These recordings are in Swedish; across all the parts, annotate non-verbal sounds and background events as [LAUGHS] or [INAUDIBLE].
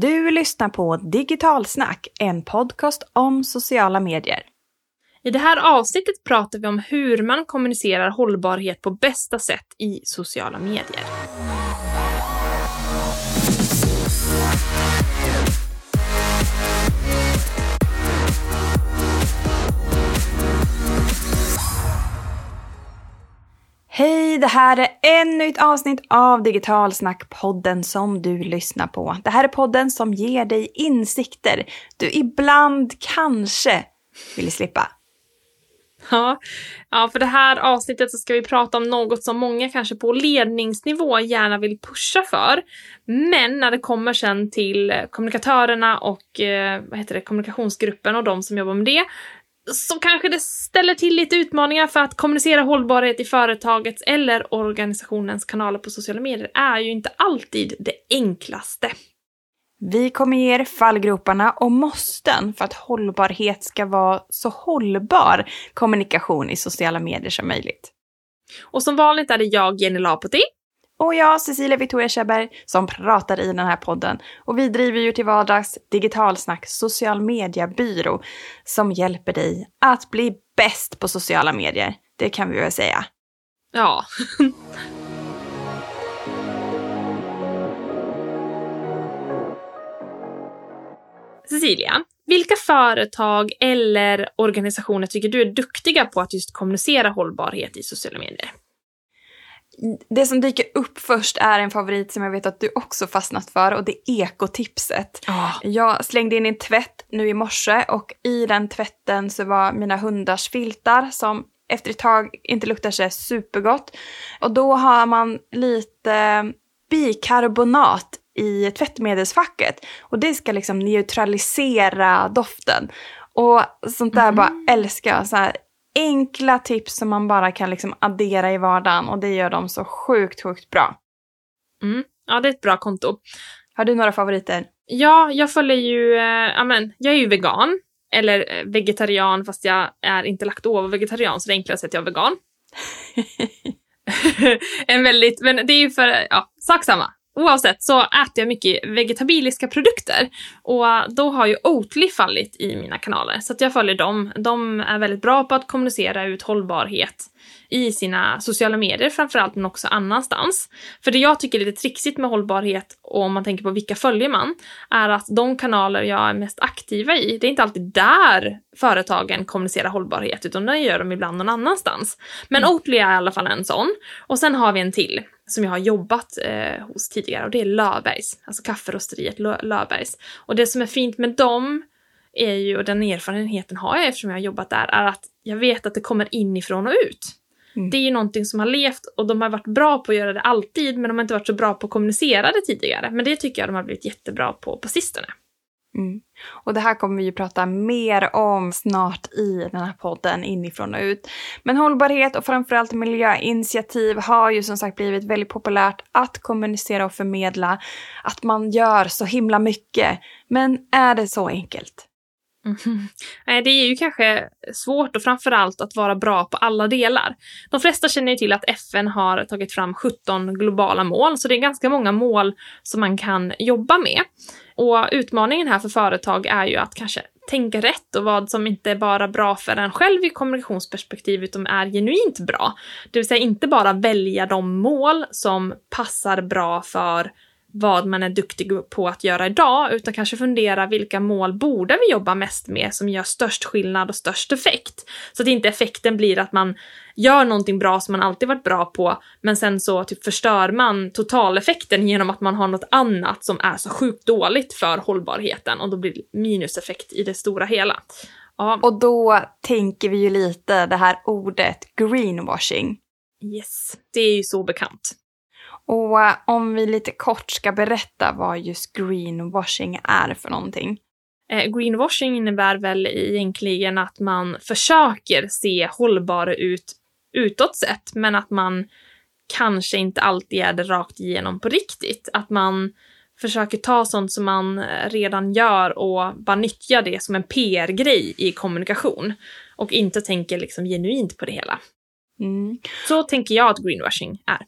Du lyssnar på Digitalsnack, en podcast om sociala medier. I det här avsnittet pratar vi om hur man kommunicerar hållbarhet på bästa sätt i sociala medier. Hej, det här är ännu ett avsnitt av Digitalsnack-podden som du lyssnar på. Det här är podden som ger dig insikter du ibland kanske vill slippa. Ja, ja, för det här avsnittet så ska vi prata om något som många kanske på ledningsnivå gärna vill pusha för. Men när det kommer sen till eh, kommunikatörerna och eh, vad heter det, kommunikationsgruppen och de som jobbar med det, så kanske det ställer till lite utmaningar för att kommunicera hållbarhet i företagets eller organisationens kanaler på sociala medier är ju inte alltid det enklaste. Vi kommer ge er fallgroparna och måsten för att hållbarhet ska vara så hållbar kommunikation i sociala medier som möjligt. Och som vanligt är det jag, Jenny Lapoti. Och jag, Cecilia Victoria Kjellberg, som pratar i den här podden. Och vi driver ju till vardags Digitalsnack social media-byrå som hjälper dig att bli bäst på sociala medier. Det kan vi väl säga. Ja. [LAUGHS] Cecilia, vilka företag eller organisationer tycker du är duktiga på att just kommunicera hållbarhet i sociala medier? Det som dyker upp först är en favorit som jag vet att du också fastnat för och det är ekotipset. Oh. Jag slängde in en tvätt nu i morse och i den tvätten så var mina hundars filtar som efter ett tag inte luktar så supergott. Och då har man lite bikarbonat i tvättmedelsfacket. Och det ska liksom neutralisera doften. Och sånt där mm. bara älskar jag. Så här, enkla tips som man bara kan liksom addera i vardagen och det gör dem så sjukt, sjukt bra. Mm. Ja, det är ett bra konto. Har du några favoriter? Ja, jag följer ju, äh, amen, jag är ju vegan. Eller äh, vegetarian, fast jag är inte laktovo-vegetarian, så det enklaste är att jag är vegan. [LAUGHS] [LAUGHS] en väldigt, men det är ju för, ja, sak samma. Oavsett så äter jag mycket vegetabiliska produkter och då har ju Oatly fallit i mina kanaler så att jag följer dem. De är väldigt bra på att kommunicera ut hållbarhet i sina sociala medier framförallt men också annanstans. För det jag tycker är lite trixigt med hållbarhet och om man tänker på vilka följer man är att de kanaler jag är mest aktiva i, det är inte alltid där företagen kommunicerar hållbarhet utan det gör de ibland någon annanstans. Men mm. Oatly är i alla fall en sån. Och sen har vi en till som jag har jobbat eh, hos tidigare och det är Löfbergs, alltså kafferosteriet Löfbergs. Och det som är fint med dem är ju, och den erfarenheten har jag eftersom jag har jobbat där, är att jag vet att det kommer inifrån och ut. Mm. Det är ju någonting som har levt och de har varit bra på att göra det alltid men de har inte varit så bra på att kommunicera det tidigare. Men det tycker jag de har blivit jättebra på på sistone. Mm. Och det här kommer vi ju prata mer om snart i den här podden inifrån och ut. Men hållbarhet och framförallt miljöinitiativ har ju som sagt blivit väldigt populärt att kommunicera och förmedla. Att man gör så himla mycket. Men är det så enkelt? Mm. Det är ju kanske svårt och framförallt att vara bra på alla delar. De flesta känner ju till att FN har tagit fram 17 globala mål, så det är ganska många mål som man kan jobba med. Och utmaningen här för företag är ju att kanske tänka rätt och vad som inte är bara bra för en själv i kommunikationsperspektiv utan är genuint bra. Det vill säga inte bara välja de mål som passar bra för vad man är duktig på att göra idag, utan kanske fundera vilka mål borde vi jobba mest med som gör störst skillnad och störst effekt? Så att inte effekten blir att man gör någonting bra som man alltid varit bra på, men sen så typ förstör man totaleffekten genom att man har något annat som är så sjukt dåligt för hållbarheten och då blir det minuseffekt i det stora hela. Ja. Och då tänker vi ju lite det här ordet greenwashing. Yes, det är ju så bekant. Och eh, om vi lite kort ska berätta vad just greenwashing är för någonting. Eh, greenwashing innebär väl egentligen att man försöker se hållbar ut utåt sett, men att man kanske inte alltid är det rakt igenom på riktigt. Att man försöker ta sånt som man redan gör och bara nyttja det som en PR-grej i kommunikation och inte tänker liksom genuint på det hela. Mm. Så tänker jag att greenwashing är.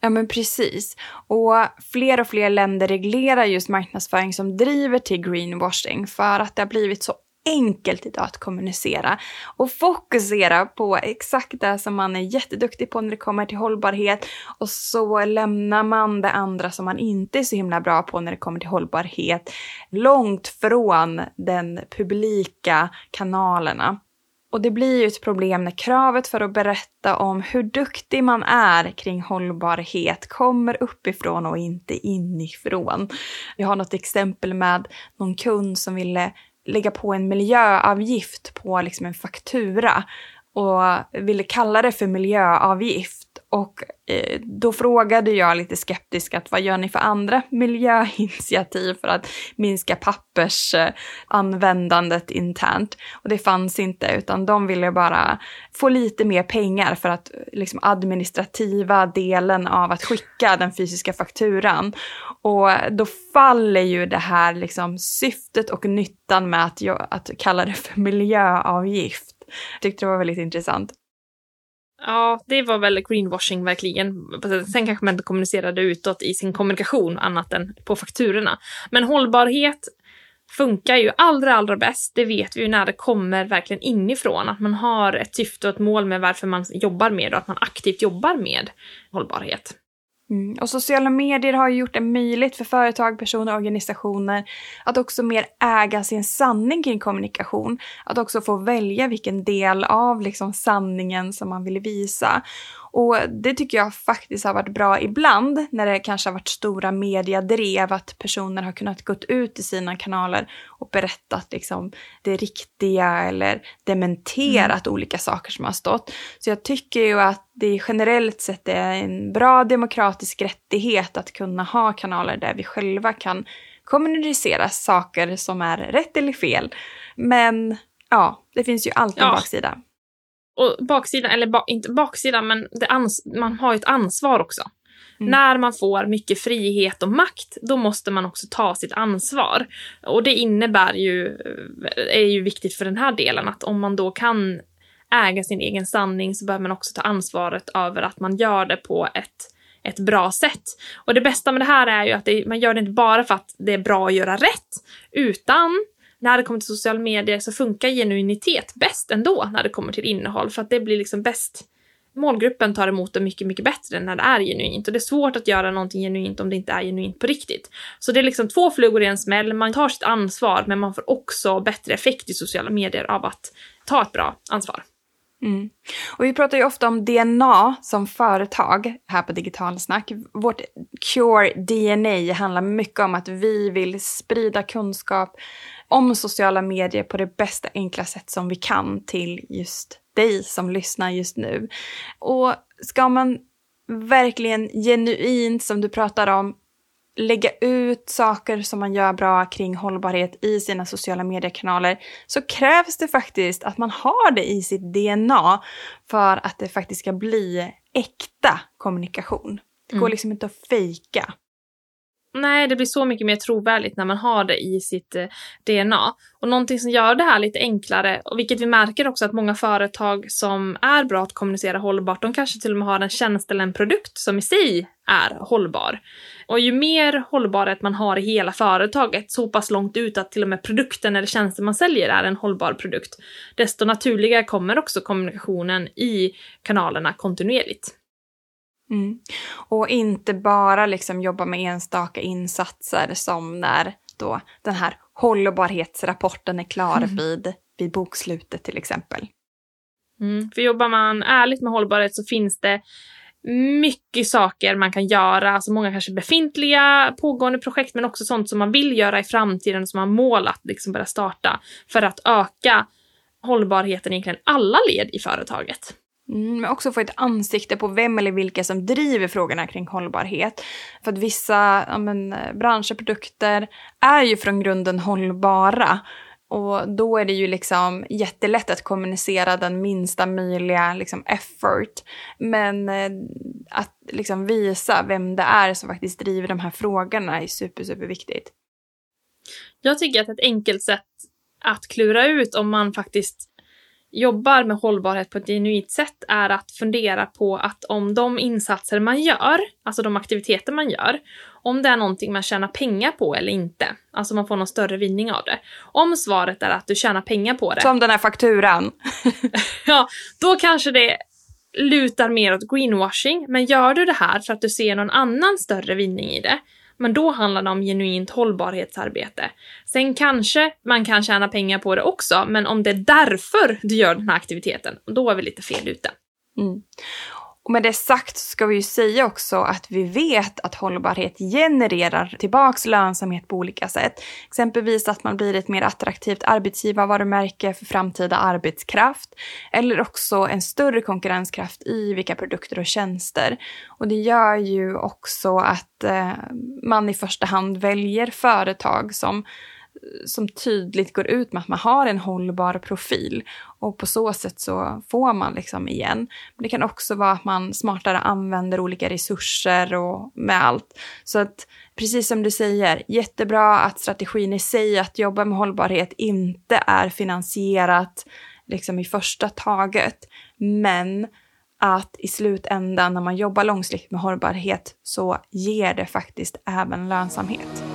Ja men precis. Och fler och fler länder reglerar just marknadsföring som driver till greenwashing för att det har blivit så enkelt idag att kommunicera och fokusera på exakt det som man är jätteduktig på när det kommer till hållbarhet och så lämnar man det andra som man inte är så himla bra på när det kommer till hållbarhet långt från den publika kanalerna. Och det blir ju ett problem när kravet för att berätta om hur duktig man är kring hållbarhet kommer uppifrån och inte inifrån. Jag har något exempel med någon kund som ville lägga på en miljöavgift på liksom en faktura och ville kalla det för miljöavgift. Och eh, då frågade jag lite skeptiskt att vad gör ni för andra [LAUGHS] miljöinitiativ för att minska pappersanvändandet eh, internt? Och det fanns inte, utan de ville bara få lite mer pengar för att eh, liksom administrativa delen av att skicka den fysiska fakturan. Och då faller ju det här liksom syftet och nyttan med att, att kalla det för miljöavgift. Jag tyckte det var väldigt intressant. Ja, det var väl greenwashing verkligen. Sen kanske man inte kommunicerade utåt i sin kommunikation annat än på fakturorna. Men hållbarhet funkar ju allra, allra bäst. Det vet vi ju när det kommer verkligen inifrån. Att man har ett syfte och ett mål med varför man jobbar med och att man aktivt jobbar med hållbarhet. Mm. Och sociala medier har ju gjort det möjligt för företag, personer och organisationer att också mer äga sin sanning kring kommunikation. Att också få välja vilken del av liksom sanningen som man vill visa. Och det tycker jag faktiskt har varit bra ibland när det kanske har varit stora mediadrev, att personer har kunnat gått ut i sina kanaler och berättat liksom det riktiga eller dementerat mm. olika saker som har stått. Så jag tycker ju att det generellt sett är en bra demokratisk rättighet att kunna ha kanaler där vi själva kan kommunicera saker som är rätt eller fel. Men ja, det finns ju alltid en ja. baksida. Och baksidan, eller ba, inte baksidan, men man har ju ett ansvar också. Mm. När man får mycket frihet och makt, då måste man också ta sitt ansvar. Och det innebär ju, är ju viktigt för den här delen, att om man då kan äga sin egen sanning så behöver man också ta ansvaret över att man gör det på ett, ett bra sätt. Och det bästa med det här är ju att det, man gör det inte bara för att det är bra att göra rätt, utan när det kommer till sociala medier så funkar genuinitet bäst ändå när det kommer till innehåll för att det blir liksom bäst. Målgruppen tar emot det mycket, mycket bättre när det är genuint och det är svårt att göra någonting genuint om det inte är genuint på riktigt. Så det är liksom två flugor i en smäll. Man tar sitt ansvar, men man får också bättre effekt i sociala medier av att ta ett bra ansvar. Mm. Och vi pratar ju ofta om DNA som företag här på Digitalsnack. Vårt Cure DNA handlar mycket om att vi vill sprida kunskap om sociala medier på det bästa enkla sätt som vi kan till just dig som lyssnar just nu. Och ska man verkligen genuint, som du pratar om, lägga ut saker som man gör bra kring hållbarhet i sina sociala mediekanaler så krävs det faktiskt att man har det i sitt DNA för att det faktiskt ska bli äkta kommunikation. Det går mm. liksom inte att fejka. Nej, det blir så mycket mer trovärdigt när man har det i sitt eh, DNA. Och någonting som gör det här lite enklare, och vilket vi märker också att många företag som är bra att kommunicera hållbart, de kanske till och med har en tjänst eller en produkt som i sig är hållbar. Och ju mer hållbarhet man har i hela företaget, så pass långt ut att till och med produkten eller tjänsten man säljer är en hållbar produkt, desto naturligare kommer också kommunikationen i kanalerna kontinuerligt. Mm. Och inte bara liksom jobba med enstaka insatser som när då den här hållbarhetsrapporten är klar mm. vid, vid bokslutet till exempel. Mm. För jobbar man ärligt med hållbarhet så finns det mycket saker man kan göra, alltså många kanske befintliga pågående projekt men också sånt som man vill göra i framtiden som man har mål att liksom börja starta för att öka hållbarheten i egentligen alla led i företaget. Mm, men också få ett ansikte på vem eller vilka som driver frågorna kring hållbarhet. För att vissa ja, men, eh, branscher, produkter är ju från grunden hållbara. Och då är det ju liksom jättelätt att kommunicera den minsta möjliga liksom, effort. Men eh, att liksom visa vem det är som faktiskt driver de här frågorna är super, super viktigt. Jag tycker att ett enkelt sätt att klura ut om man faktiskt jobbar med hållbarhet på ett genuint sätt är att fundera på att om de insatser man gör, alltså de aktiviteter man gör, om det är någonting man tjänar pengar på eller inte. Alltså man får någon större vinning av det. Om svaret är att du tjänar pengar på det. Som den här fakturan. [LAUGHS] ja, då kanske det lutar mer åt greenwashing. Men gör du det här för att du ser någon annan större vinning i det, men då handlar det om genuint hållbarhetsarbete. Sen kanske man kan tjäna pengar på det också, men om det är därför du gör den här aktiviteten, då är vi lite fel ute. Mm. Och med det sagt så ska vi ju säga också att vi vet att hållbarhet genererar tillbaks lönsamhet på olika sätt. Exempelvis att man blir ett mer attraktivt arbetsgivarvarumärke för framtida arbetskraft. Eller också en större konkurrenskraft i vilka produkter och tjänster. Och det gör ju också att eh, man i första hand väljer företag som som tydligt går ut med att man har en hållbar profil. Och på så sätt så får man liksom igen. Men det kan också vara att man smartare använder olika resurser och med allt. Så att precis som du säger, jättebra att strategin i sig att jobba med hållbarhet inte är finansierat liksom i första taget. Men att i slutändan när man jobbar långsiktigt med hållbarhet så ger det faktiskt även lönsamhet.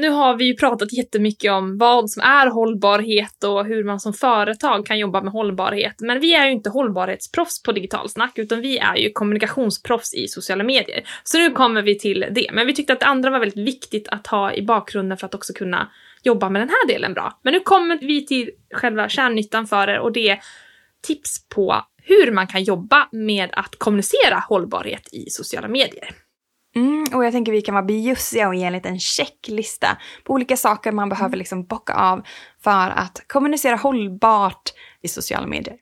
Nu har vi ju pratat jättemycket om vad som är hållbarhet och hur man som företag kan jobba med hållbarhet. Men vi är ju inte hållbarhetsproffs på digitalsnack, utan vi är ju kommunikationsproffs i sociala medier. Så nu kommer vi till det. Men vi tyckte att det andra var väldigt viktigt att ha i bakgrunden för att också kunna jobba med den här delen bra. Men nu kommer vi till själva kärnnyttan för er och det är tips på hur man kan jobba med att kommunicera hållbarhet i sociala medier. Mm, och jag tänker vi kan vara bjussiga och ge en liten checklista på olika saker man behöver liksom bocka av för att kommunicera hållbart i sociala medier.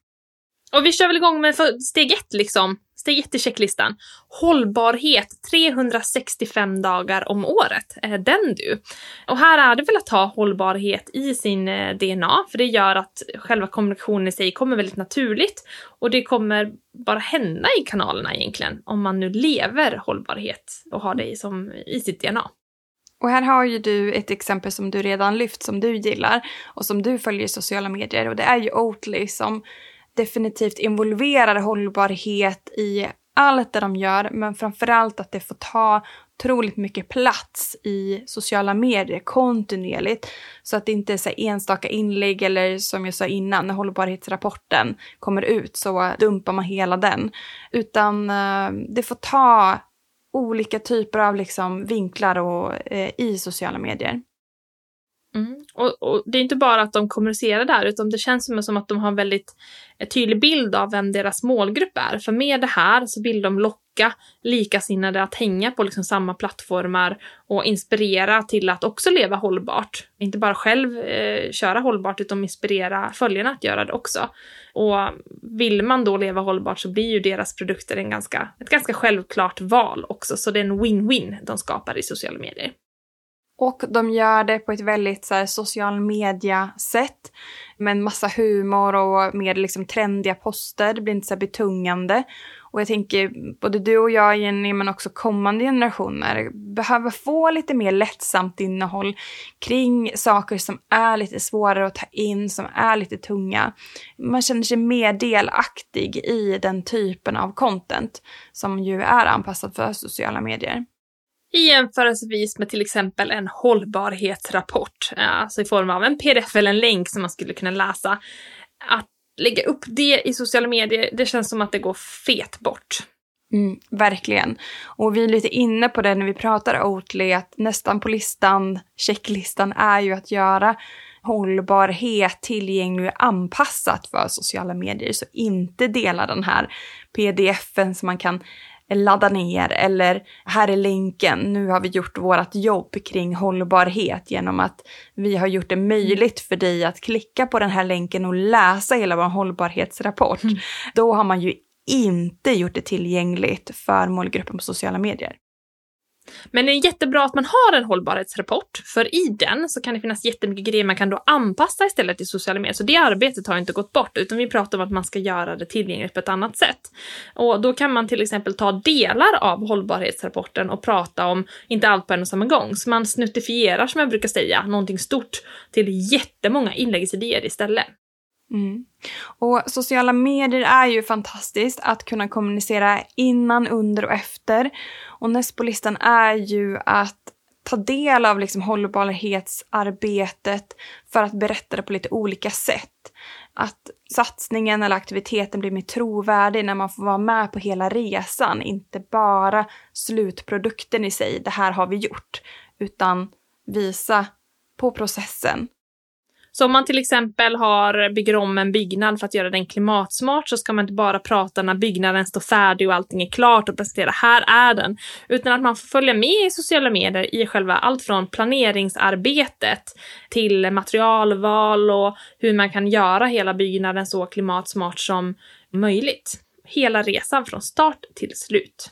Och vi kör väl igång med steg ett liksom. Steg ett i checklistan. Hållbarhet 365 dagar om året. Är den du? Och här är det väl att ha hållbarhet i sin eh, DNA, för det gör att själva kommunikationen i sig kommer väldigt naturligt och det kommer bara hända i kanalerna egentligen om man nu lever hållbarhet och har det som, i sitt DNA. Och här har ju du ett exempel som du redan lyft som du gillar och som du följer i sociala medier och det är ju Oatly som definitivt involverar hållbarhet i allt det de gör, men framförallt att det får ta otroligt mycket plats i sociala medier kontinuerligt. Så att det inte är så enstaka inlägg eller som jag sa innan, när hållbarhetsrapporten kommer ut så dumpar man hela den. Utan eh, det får ta olika typer av liksom vinklar och, eh, i sociala medier. Mm. Och, och, det är inte bara att de kommunicerar där, utan det känns som att de har en väldigt eh, tydlig bild av vem deras målgrupp är. För med det här så vill de locka likasinnade att hänga på liksom samma plattformar och inspirera till att också leva hållbart. Inte bara själv eh, köra hållbart, utan inspirera följarna att göra det också. Och vill man då leva hållbart så blir ju deras produkter en ganska, ett ganska självklart val också. Så det är en win-win de skapar i sociala medier. Och de gör det på ett väldigt så här, social media-sätt. Med en massa humor och mer liksom trendiga poster. Det blir inte så betungande. Och jag tänker, både du och jag Jenny, men också kommande generationer behöver få lite mer lättsamt innehåll kring saker som är lite svårare att ta in, som är lite tunga. Man känner sig mer delaktig i den typen av content som ju är anpassad för sociala medier i jämförelsevis med till exempel en hållbarhetsrapport, eh, alltså i form av en pdf eller en länk som man skulle kunna läsa. Att lägga upp det i sociala medier, det känns som att det går fet bort. Mm, verkligen. Och vi är lite inne på det när vi pratar Oatly, att nästan på listan, checklistan, är ju att göra hållbarhet tillgänglig och anpassat för sociala medier. Så inte dela den här pdfen som man kan ladda ner eller här är länken, nu har vi gjort vårt jobb kring hållbarhet genom att vi har gjort det möjligt för dig att klicka på den här länken och läsa hela vår hållbarhetsrapport. Mm. Då har man ju inte gjort det tillgängligt för målgruppen på sociala medier. Men det är jättebra att man har en hållbarhetsrapport, för i den så kan det finnas jättemycket grejer man kan då anpassa istället till sociala medier. Så det arbetet har inte gått bort, utan vi pratar om att man ska göra det tillgängligt på ett annat sätt. Och då kan man till exempel ta delar av hållbarhetsrapporten och prata om, inte allt på en och samma gång, så man snuttifierar, som jag brukar säga, någonting stort till jättemånga inläggsidéer istället. Mm. Och sociala medier är ju fantastiskt att kunna kommunicera innan, under och efter. Och näst på listan är ju att ta del av liksom hållbarhetsarbetet för att berätta det på lite olika sätt. Att satsningen eller aktiviteten blir mer trovärdig när man får vara med på hela resan, inte bara slutprodukten i sig, det här har vi gjort, utan visa på processen. Så om man till exempel har, bygger om en byggnad för att göra den klimatsmart så ska man inte bara prata när byggnaden står färdig och allting är klart och presentera här är den, utan att man får följa med i sociala medier i själva allt från planeringsarbetet till materialval och hur man kan göra hela byggnaden så klimatsmart som möjligt. Hela resan från start till slut.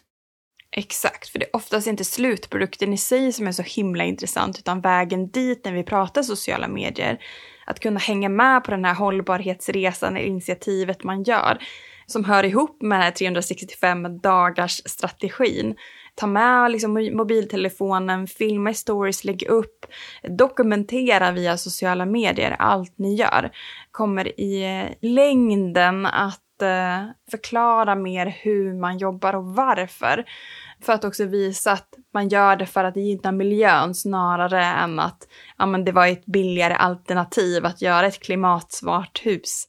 Exakt, för det är oftast inte slutprodukten i sig som är så himla intressant, utan vägen dit när vi pratar sociala medier. Att kunna hänga med på den här hållbarhetsresan, initiativet man gör, som hör ihop med den här 365 dagars strategin. Ta med liksom mobiltelefonen, filma i stories, lägg upp, dokumentera via sociala medier allt ni gör. Kommer i eh, längden att Eh, förklara mer hur man jobbar och varför. För att också visa att man gör det för att gynna miljön snarare än att ja, men det var ett billigare alternativ att göra ett klimatsmart hus.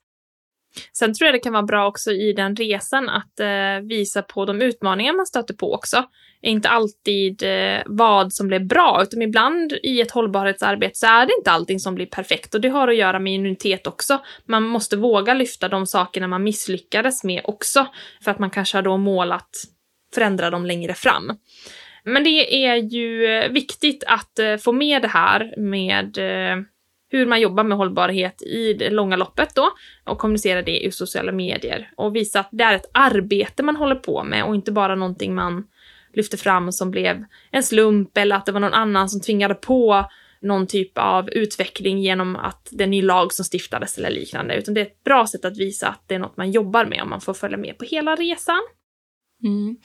Sen tror jag det kan vara bra också i den resan att eh, visa på de utmaningar man stöter på också. Inte alltid eh, vad som blev bra, utan ibland i ett hållbarhetsarbete så är det inte allting som blir perfekt och det har att göra med immunitet också. Man måste våga lyfta de sakerna man misslyckades med också, för att man kanske har då målat förändra dem längre fram. Men det är ju eh, viktigt att eh, få med det här med eh, hur man jobbar med hållbarhet i det långa loppet då och kommunicera det i sociala medier och visa att det är ett arbete man håller på med och inte bara någonting man lyfter fram som blev en slump eller att det var någon annan som tvingade på någon typ av utveckling genom att det är en ny lag som stiftades eller liknande, utan det är ett bra sätt att visa att det är något man jobbar med om man får följa med på hela resan. Mm.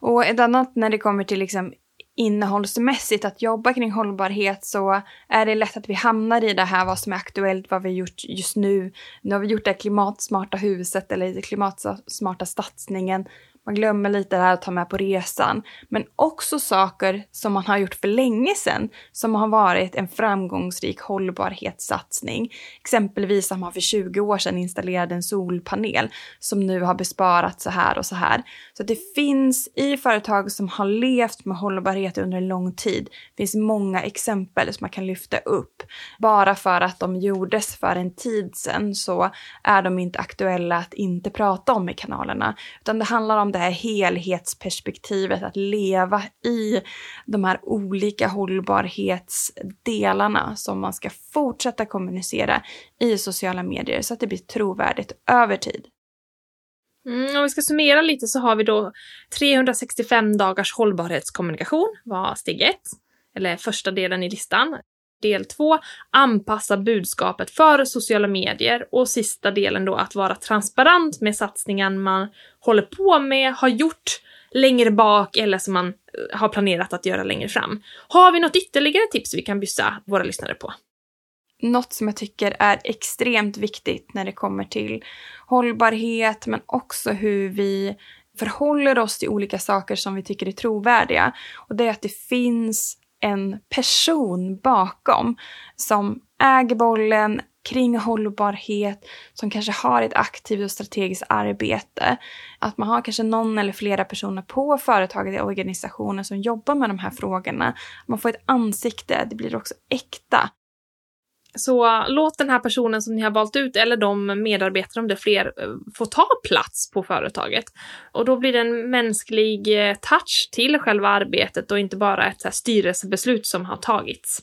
Och ett annat när det kommer till liksom innehållsmässigt att jobba kring hållbarhet så är det lätt att vi hamnar i det här vad som är aktuellt, vad vi har gjort just nu. Nu har vi gjort det klimatsmarta huset eller det klimatsmarta satsningen man glömmer lite det här att ta med på resan. Men också saker som man har gjort för länge sedan som har varit en framgångsrik hållbarhetssatsning. Exempelvis att man för 20 år sedan installerade en solpanel som nu har besparat så här och så här. Så det finns i företag som har levt med hållbarhet under en lång tid, finns många exempel som man kan lyfta upp. Bara för att de gjordes för en tid sedan så är de inte aktuella att inte prata om i kanalerna. Utan det handlar om det här helhetsperspektivet, att leva i de här olika hållbarhetsdelarna som man ska fortsätta kommunicera i sociala medier så att det blir trovärdigt över tid. Mm, om vi ska summera lite så har vi då 365 dagars hållbarhetskommunikation var steg ett, eller första delen i listan. Del två, anpassa budskapet för sociala medier och sista delen då att vara transparent med satsningen man håller på med, har gjort längre bak eller som man eh, har planerat att göra längre fram. Har vi något ytterligare tips vi kan byssa våra lyssnare på? Något som jag tycker är extremt viktigt när det kommer till hållbarhet men också hur vi förhåller oss till olika saker som vi tycker är trovärdiga. Och det är att det finns en person bakom som äger bollen kring hållbarhet, som kanske har ett aktivt och strategiskt arbete. Att man har kanske någon eller flera personer på företaget eller organisationen som jobbar med de här frågorna. Man får ett ansikte, det blir också äkta. Så låt den här personen som ni har valt ut, eller de medarbetare om det är fler, eh, få ta plats på företaget. Och då blir det en mänsklig eh, touch till själva arbetet och inte bara ett så styrelsebeslut som har tagits.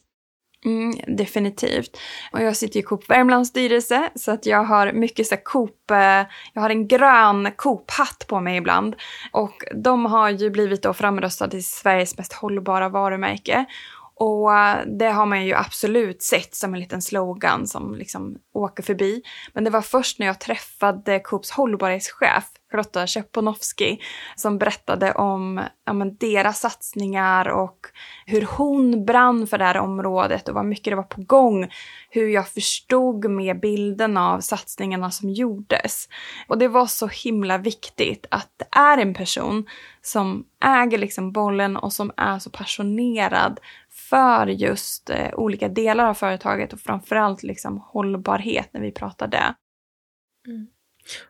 Mm, definitivt. Och jag sitter i Coop Värmlands styrelse så att jag har mycket så Coop, eh, jag har en grön Coop-hatt på mig ibland. Och de har ju blivit då framröstade till Sveriges mest hållbara varumärke. Och det har man ju absolut sett som en liten slogan som liksom åker förbi. Men det var först när jag träffade Coops hållbarhetschef, Charlotta Czeponowski, som berättade om ja, men deras satsningar och hur hon brann för det här området och vad mycket det var på gång. Hur jag förstod med bilden av satsningarna som gjordes. Och det var så himla viktigt att det är en person som äger liksom bollen och som är så passionerad för just eh, olika delar av företaget och framförallt liksom hållbarhet när vi pratar det. Mm.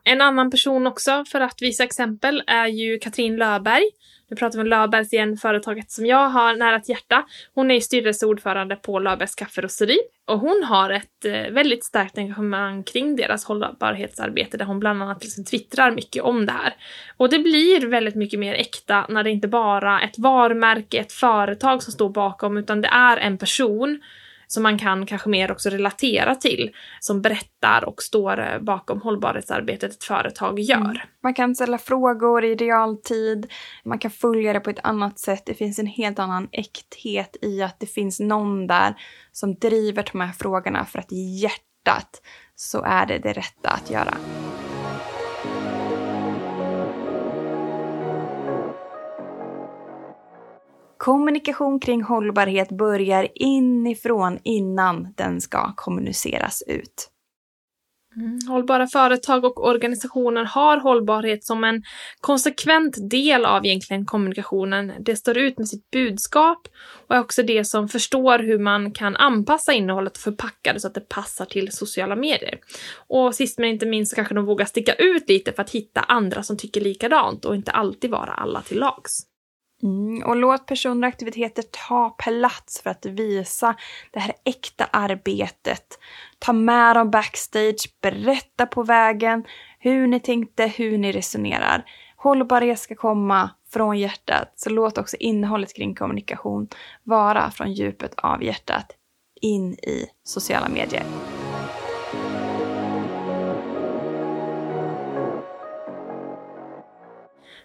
En annan person också, för att visa exempel, är ju Katrin Löberg. Nu pratar vi om Löfbergs igen, företaget som jag har nära till hjärta. Hon är ju styrelseordförande på Löfbergs kafferosteri och hon har ett eh, väldigt starkt engagemang kring deras hållbarhetsarbete där hon bland annat liksom twittrar mycket om det här. Och det blir väldigt mycket mer äkta när det inte bara är ett varumärke, ett företag som står bakom, utan det är en person som man kan kanske mer också relatera till, som berättar och står eh, bakom hållbarhetsarbetet ett företag gör. Mm. Man kan ställa frågor i realtid, man kan följa det på ett annat sätt. Det finns en helt annan äkthet i att det finns någon där som driver de här frågorna för att i hjärtat så är det det rätta att göra. Kommunikation kring hållbarhet börjar inifrån innan den ska kommuniceras ut. Mm. Hållbara företag och organisationer har hållbarhet som en konsekvent del av egentligen kommunikationen. Det står ut med sitt budskap och är också det som förstår hur man kan anpassa innehållet och förpacka det så att det passar till sociala medier. Och sist men inte minst så kanske de vågar sticka ut lite för att hitta andra som tycker likadant och inte alltid vara alla till lags. Mm, och låt personer och aktiviteter ta plats för att visa det här äkta arbetet. Ta med dem backstage, berätta på vägen hur ni tänkte, hur ni resonerar. Hållbarhet ska komma från hjärtat, så låt också innehållet kring kommunikation vara från djupet av hjärtat in i sociala medier.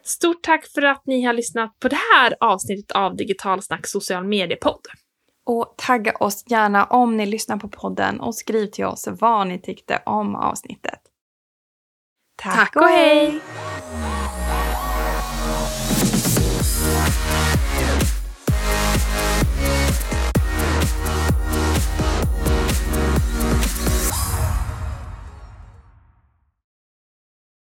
Stort tack för att ni har lyssnat på det här avsnittet av Digitalsnack social mediepodd. Och tagga oss gärna om ni lyssnar på podden och skriv till oss vad ni tyckte om avsnittet. Tack, Tack och hej!